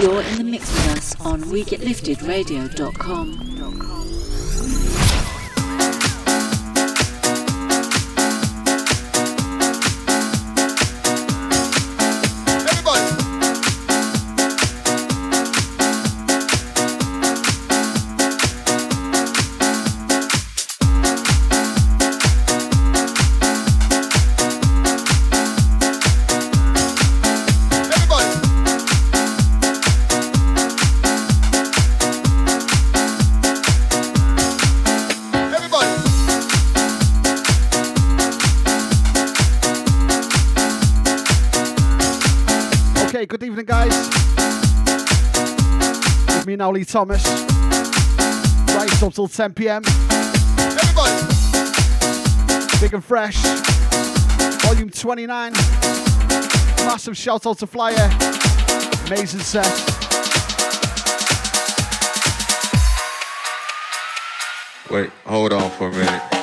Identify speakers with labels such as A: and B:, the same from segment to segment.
A: You're in the mix with us on WeGetLiftedRadio.com.
B: Ollie Thomas. Right up till 10 pm.
C: Everybody.
B: Big and fresh. Volume 29. Massive shout out to Flyer. Amazing set.
D: Wait, hold on for a minute.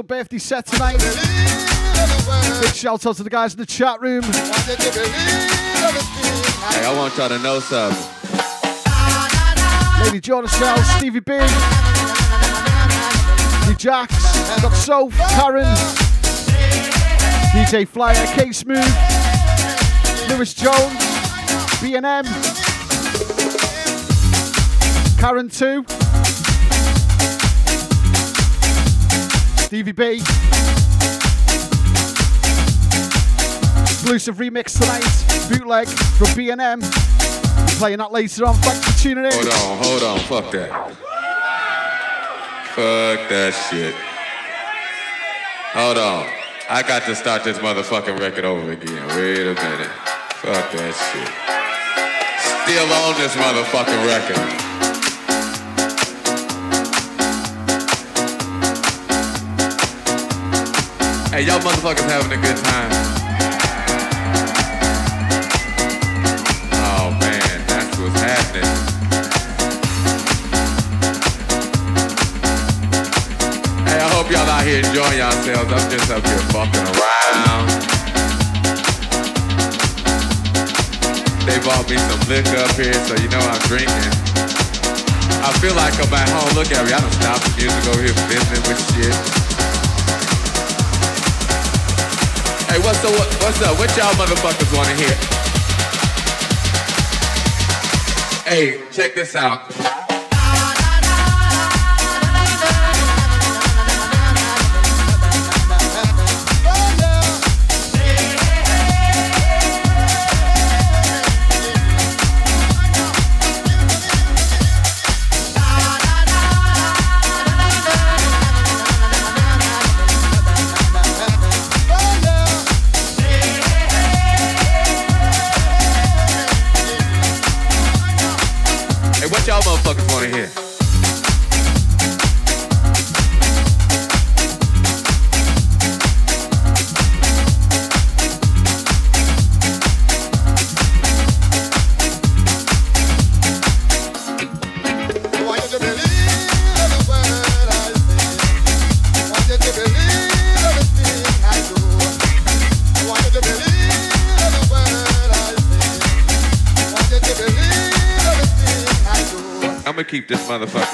B: Special birthday set tonight. Big shout out to the guys in the chat room.
D: Hey, I want y'all to know something.
B: Lady Jordan Shell, Stevie B, D Jax, got Soph, Karen, DJ Flyer, K Smooth, Lewis Jones, BNM, Karen 2, Stevie B. Exclusive remix tonight bootleg from BNM. Playing that later on. Thanks for tuning in.
D: Hold on, hold on. Fuck that. Fuck that shit. Hold on. I got to start this motherfucking record over again. Wait a minute. Fuck that shit. Still on this motherfucking record. Hey, y'all motherfuckers having a good time. Oh man, that's what's happening. Hey, I hope y'all out here enjoying yourselves. I'm just up here fucking around. They bought me some liquor up here, so you know I'm drinking. I feel like I'm at home. Look at me. I don't stop the music over here business with shit. Hey, what's up? What's up? What y'all motherfuckers want to hear? Hey, check this out. Motherfucker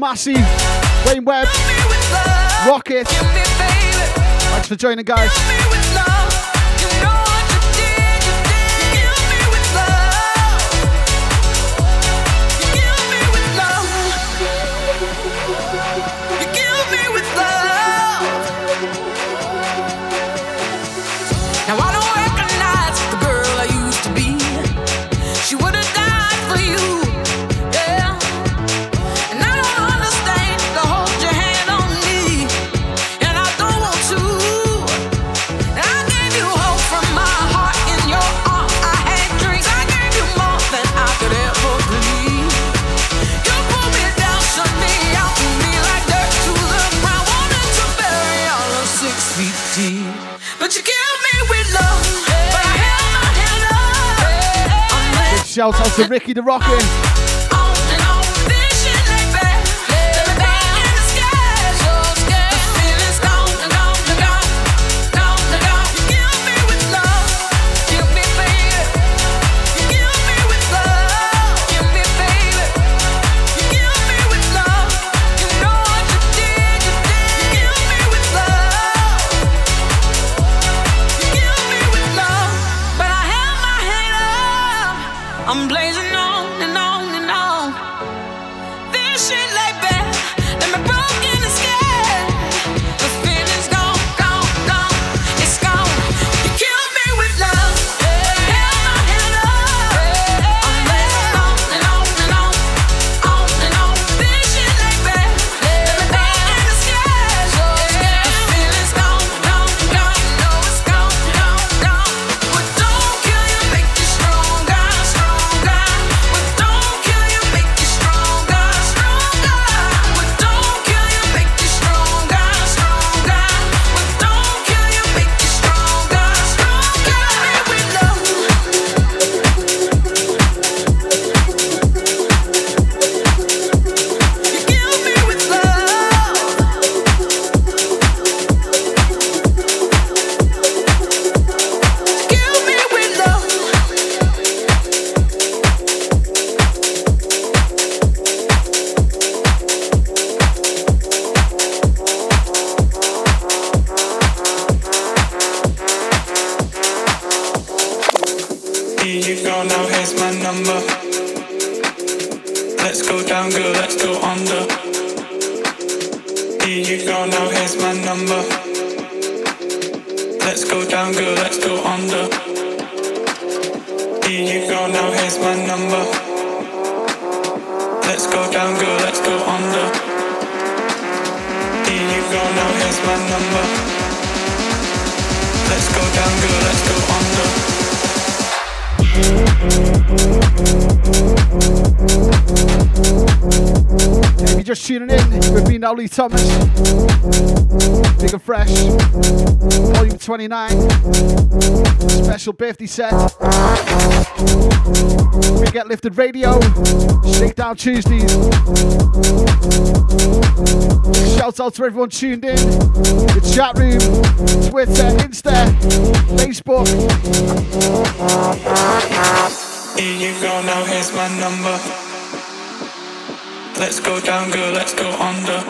E: Massey, Wayne Webb, Rocket. Thanks for joining, guys. Shout out to Ricky the Rockin'. Ollie Thomas. Big and fresh. Volume 29. Special birthday set. We get lifted radio. Shakedown Tuesdays. Shout out to everyone tuned in. The chat room, Twitter, Insta, Facebook.
F: Here you go, now here's my number. Let's go down, girl, let's go under.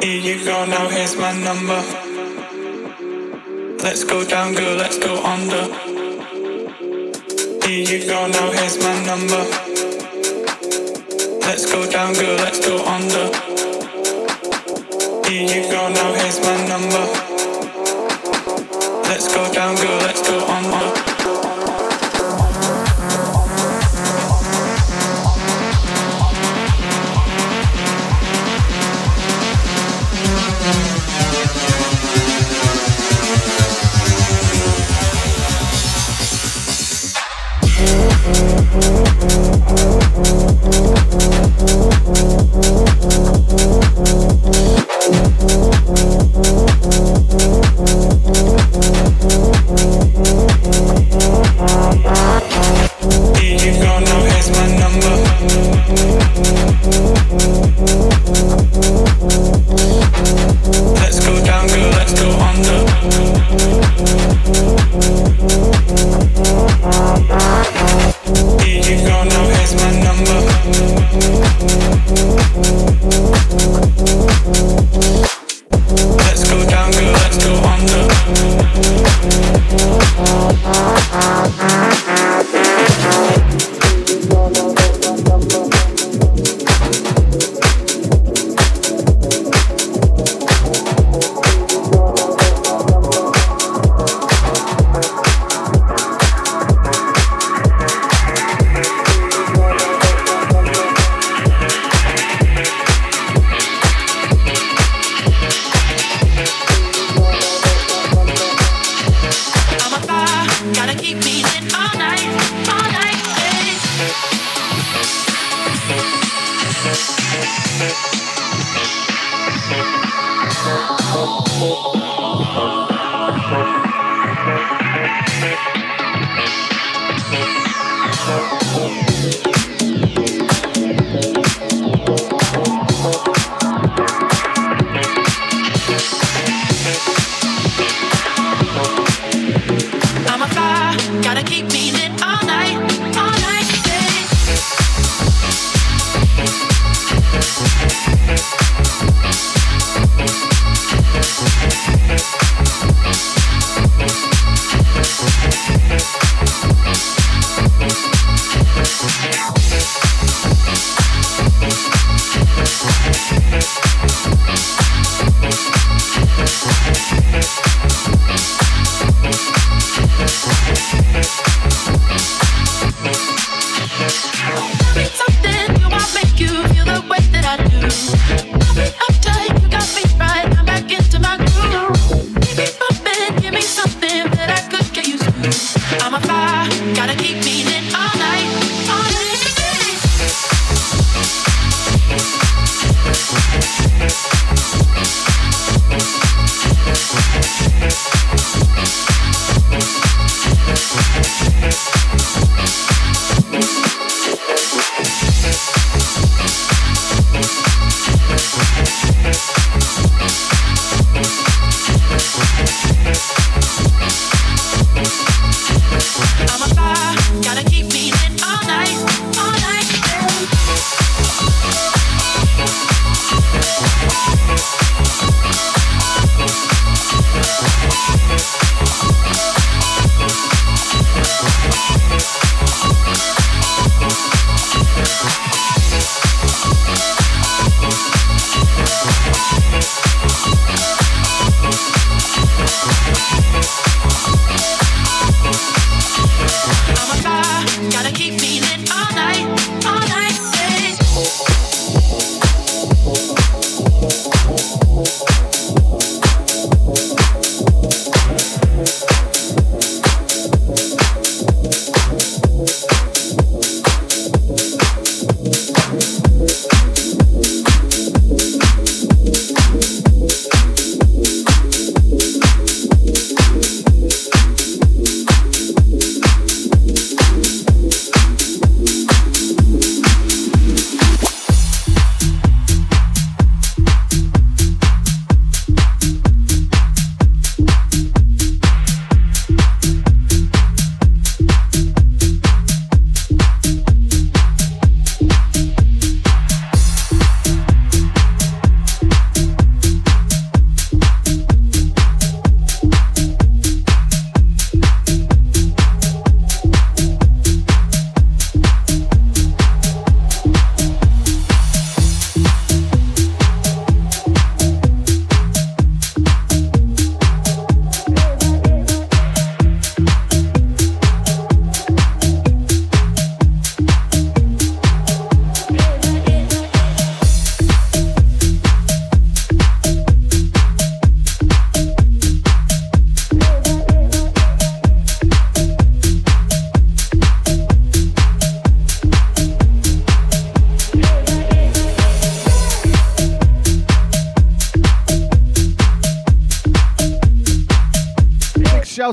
F: Here you go, now here's my number. Let's go down, girl, let's go under. Here you go, now here's my number. Let's go down, girl, let's go under. Here you go, now here's my number. Let's go down, girl, let's go under. Thank you.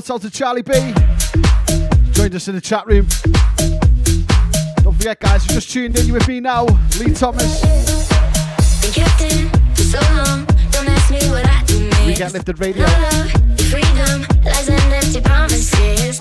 G: Out to Charlie B. Joined us in the chat room. Don't forget, guys, you just tuned in. With me now, Lee Thomas. We Get Lifted Radio. freedom lies in empty promises.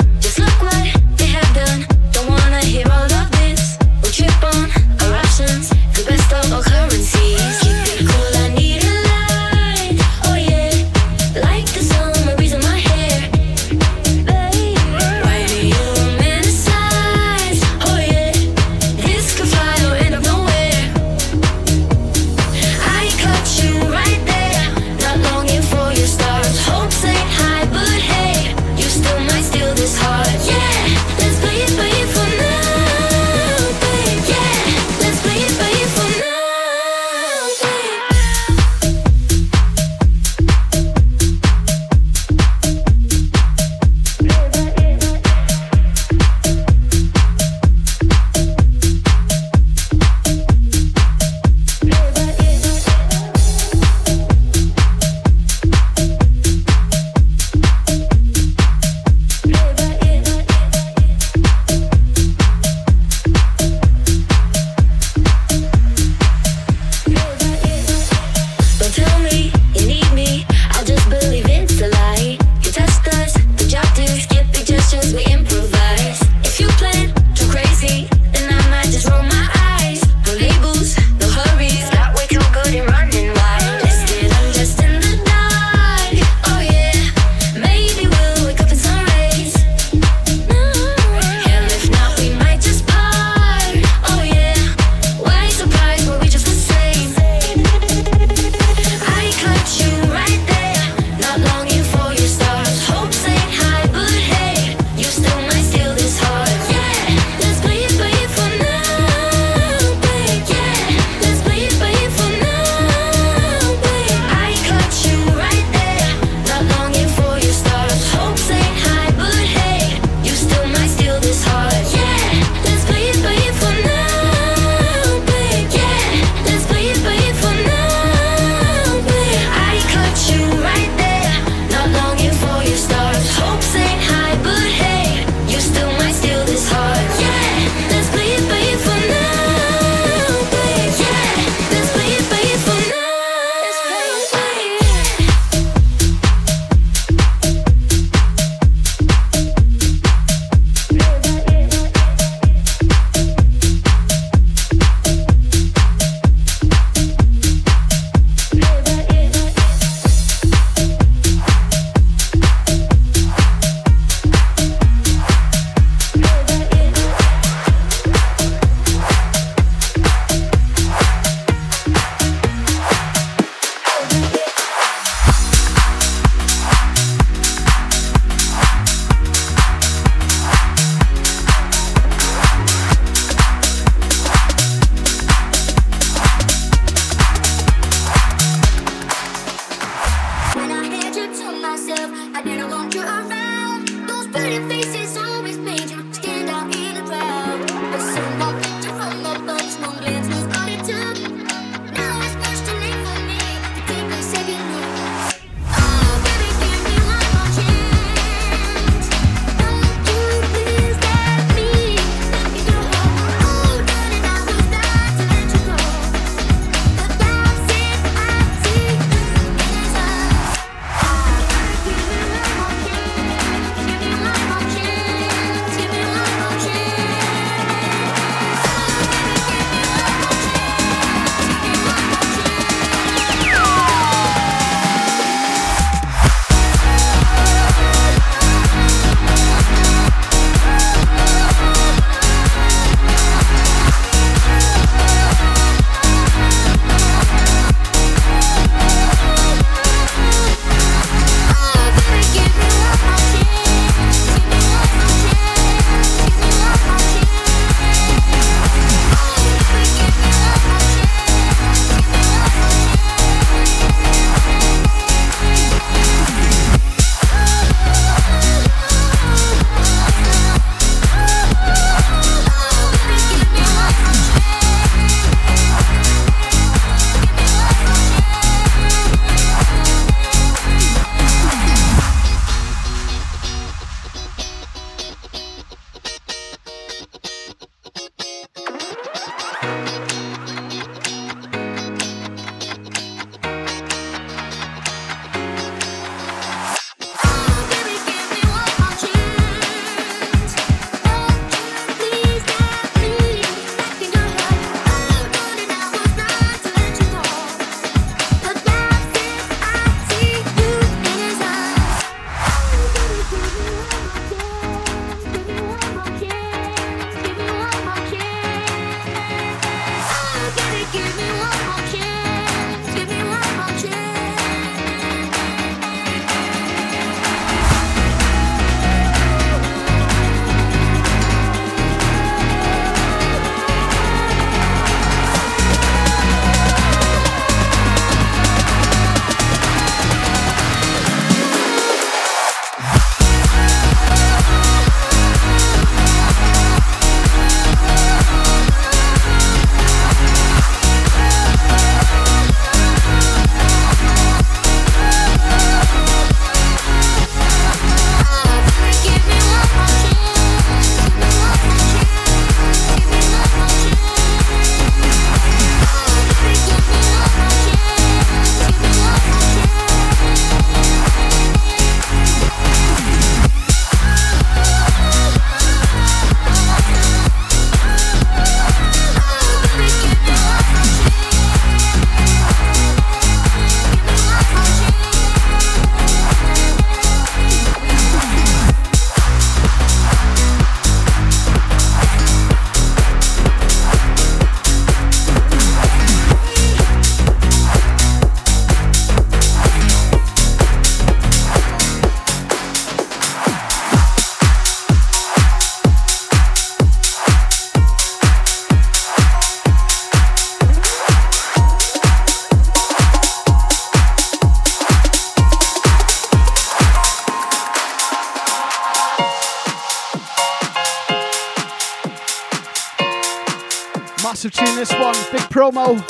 B: Promo,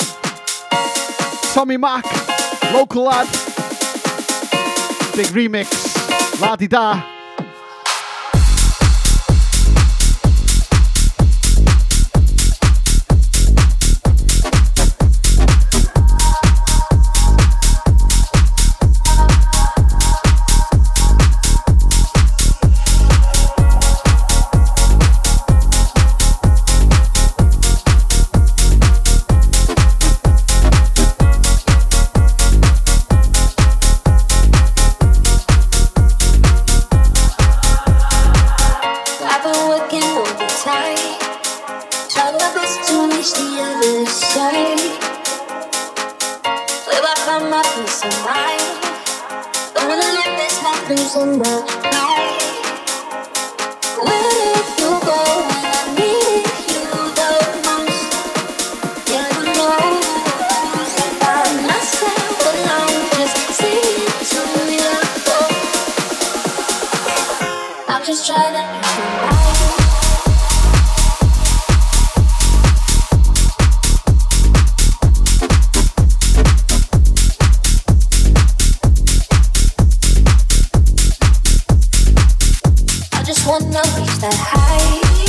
B: Tommy Mc, Local Lad, big remix, la di da.
H: December. that high.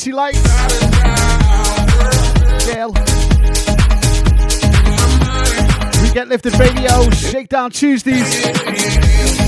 I: she likes. Girl. We get lifted radio, oh, shakedown Tuesdays.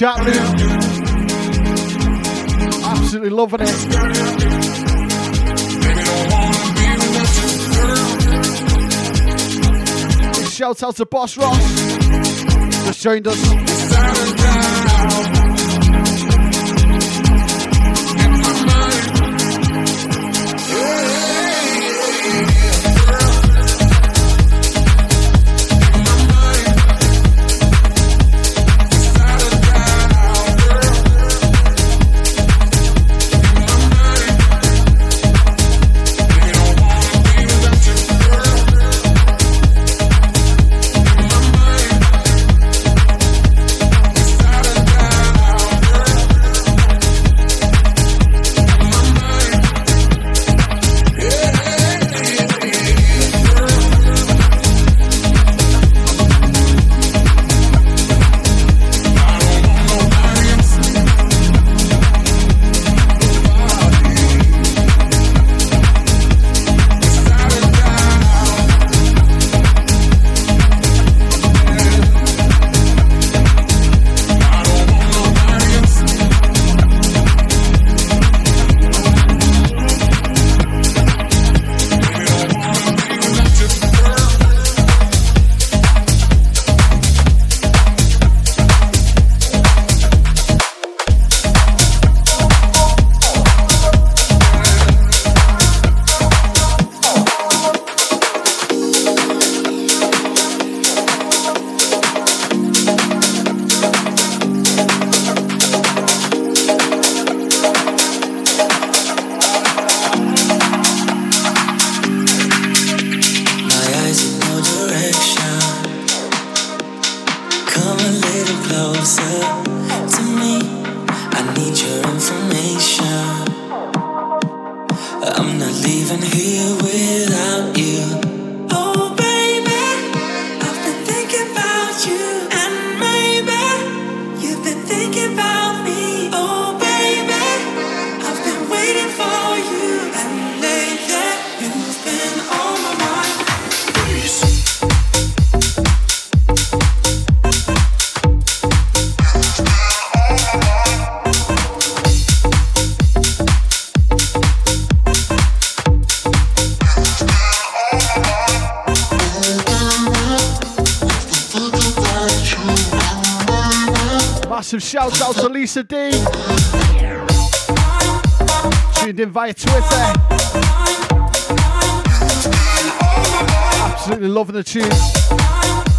I: Chapman. Absolutely loving it. Big shout out to Boss Ross. Just joined us.
J: I'm not leaving here
I: with Lisa D. Tuned in via Twitter. Absolutely loving the tunes.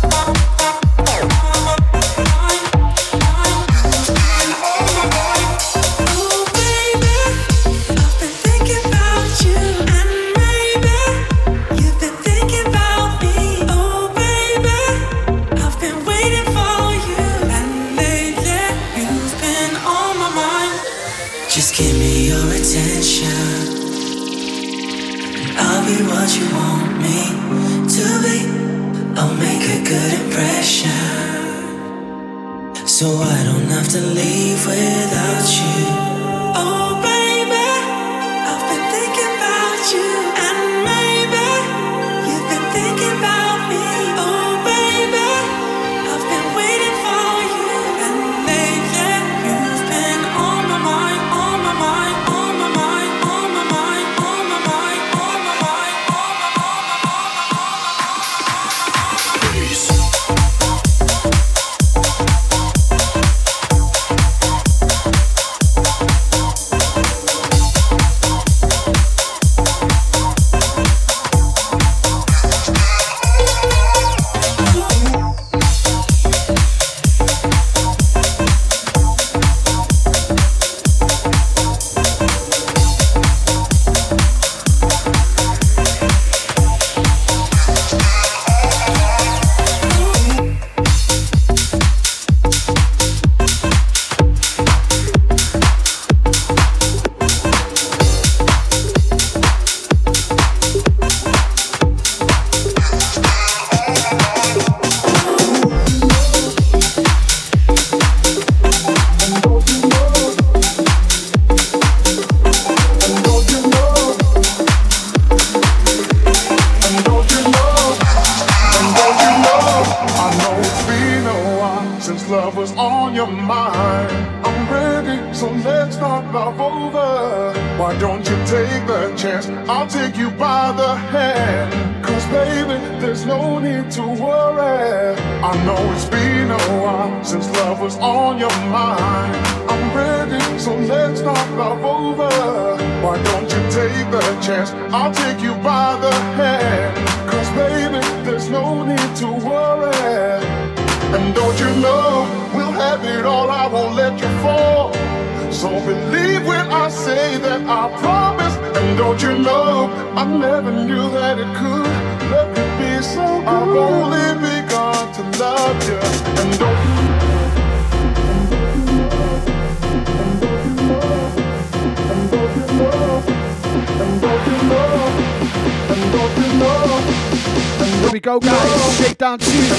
K: Here we go, guys. Shakedown Tuesday.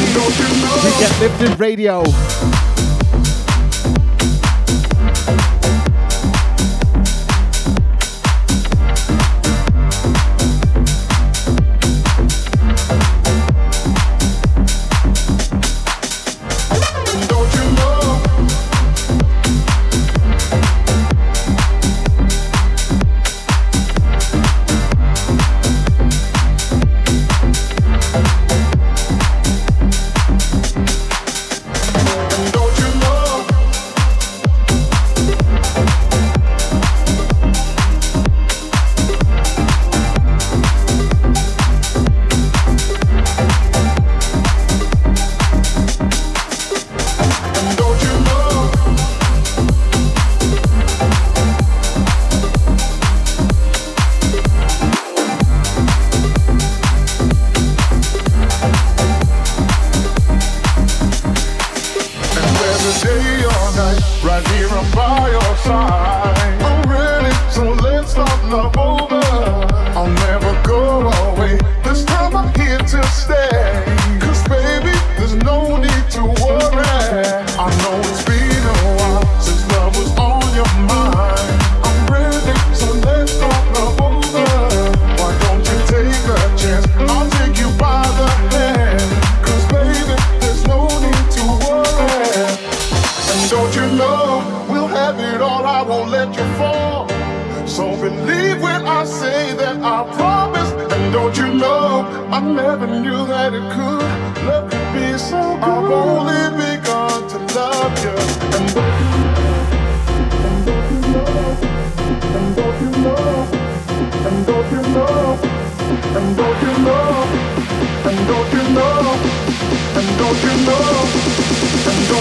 K: We get lifted radio.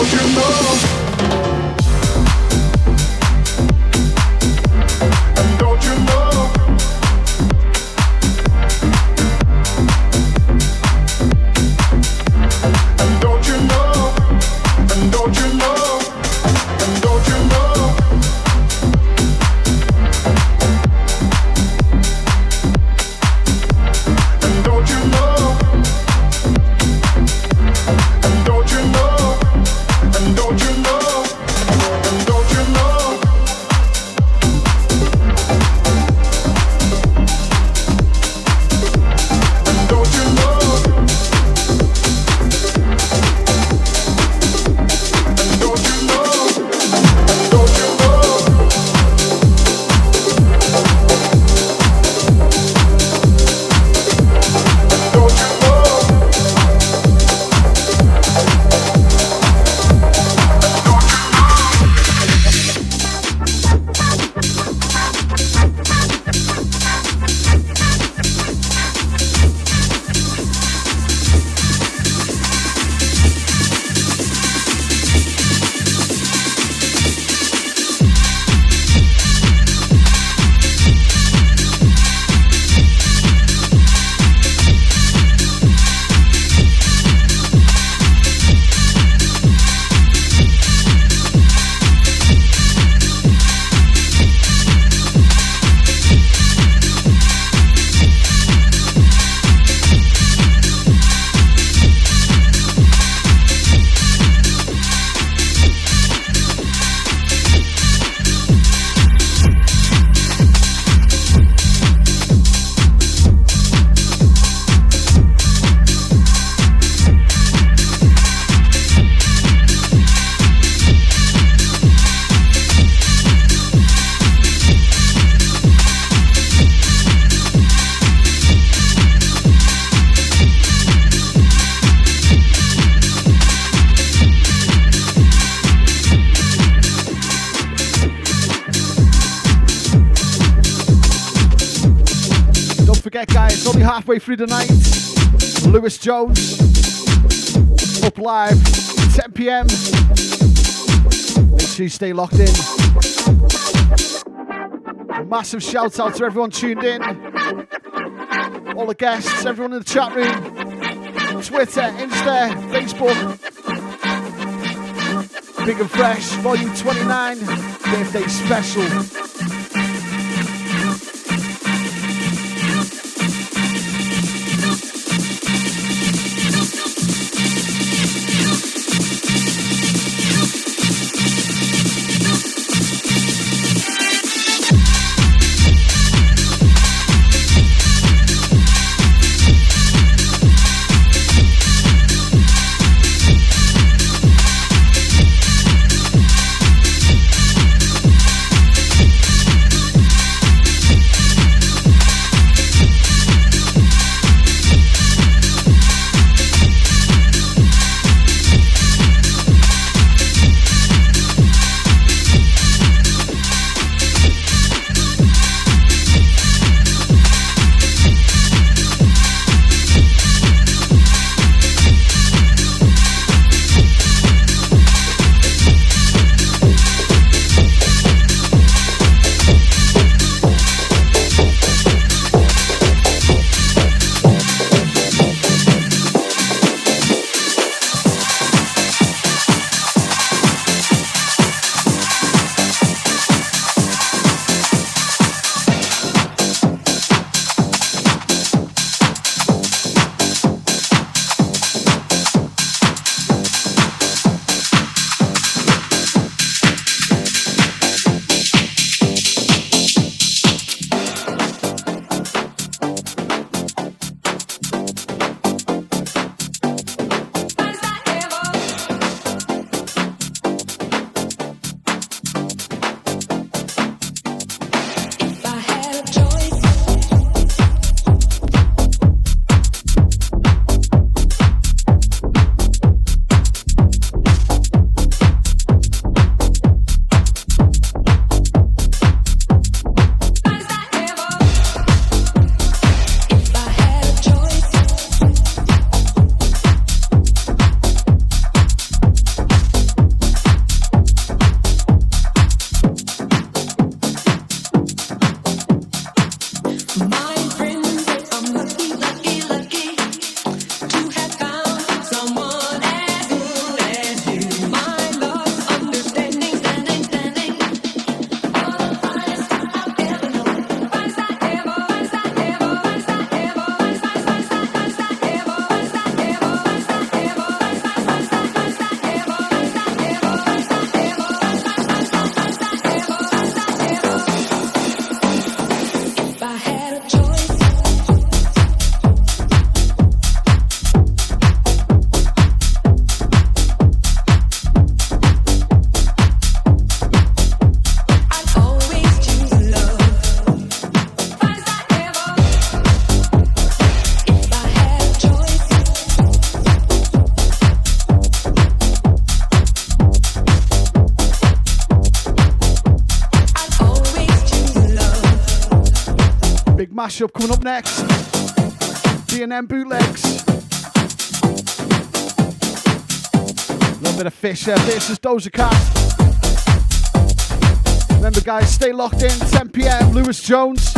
L: you know?
E: Halfway through the night. Lewis Jones up live 10 p.m. Make sure you stay locked in. Massive shout out to everyone tuned in, all the guests, everyone in the chat room, Twitter, Insta, Facebook. Big and Fresh, Volume 29, birthday special. Mashup coming up next. BNM bootlegs. A little bit of Fisher versus Doja Cat. Remember, guys, stay locked in. 10 p.m. Lewis Jones.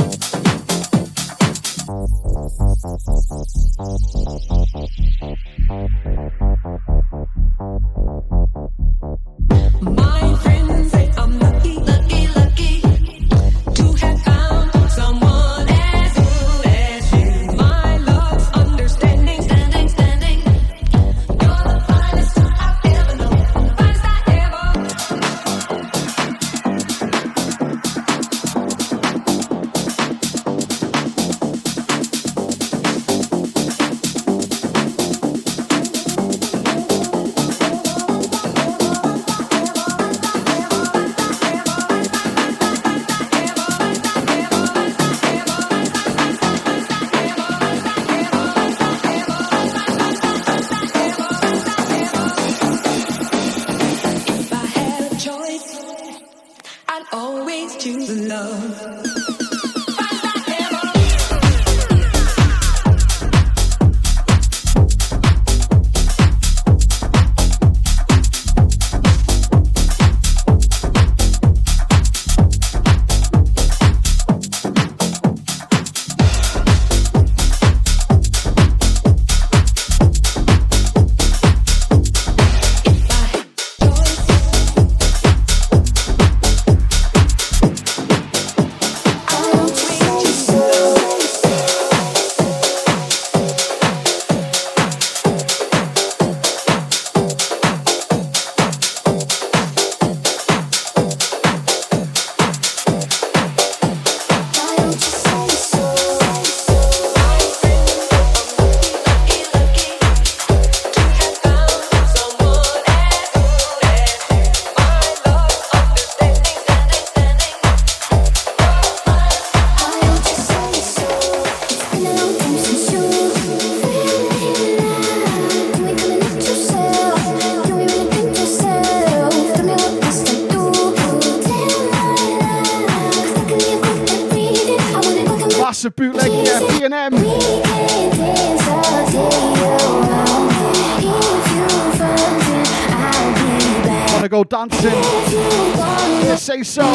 M: so.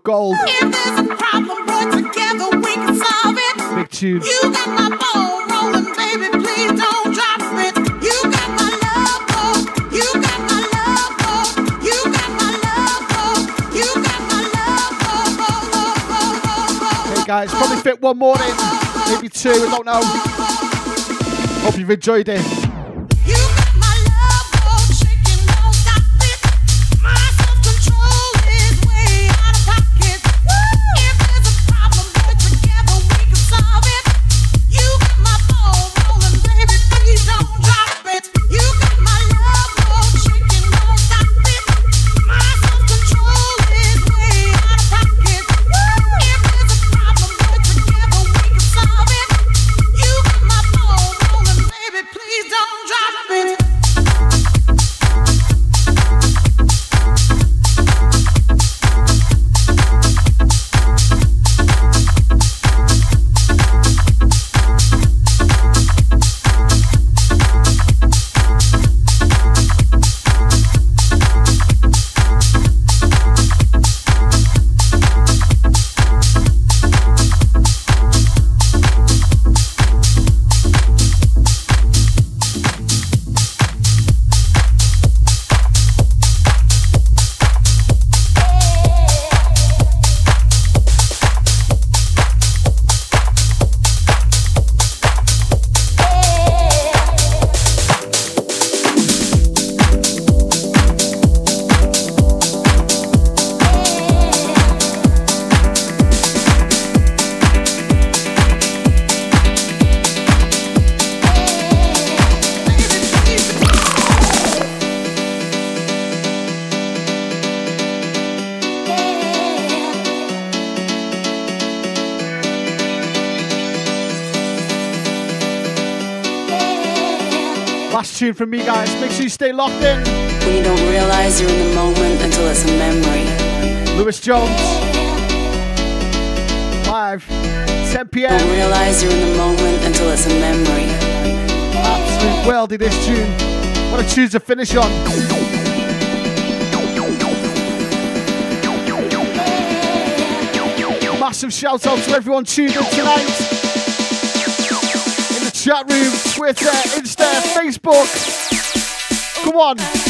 E: with gold.
F: Problem,
M: Big tune.
F: Rolling, baby, for, hey
M: guys, probably fit one more in, maybe two, I don't know. Hope you've enjoyed it. Tune from me, guys. Make sure you stay locked in.
N: When you don't realize you're in the moment until it's a memory.
M: Lewis Jones. Live, 10 p.m.
N: Don't realize you're in the moment until it's a memory.
M: Absolute worldy this tune. What a tune to finish on. Massive shout out to everyone tuned in tonight chat room, Twitter, Insta, Facebook. Come on.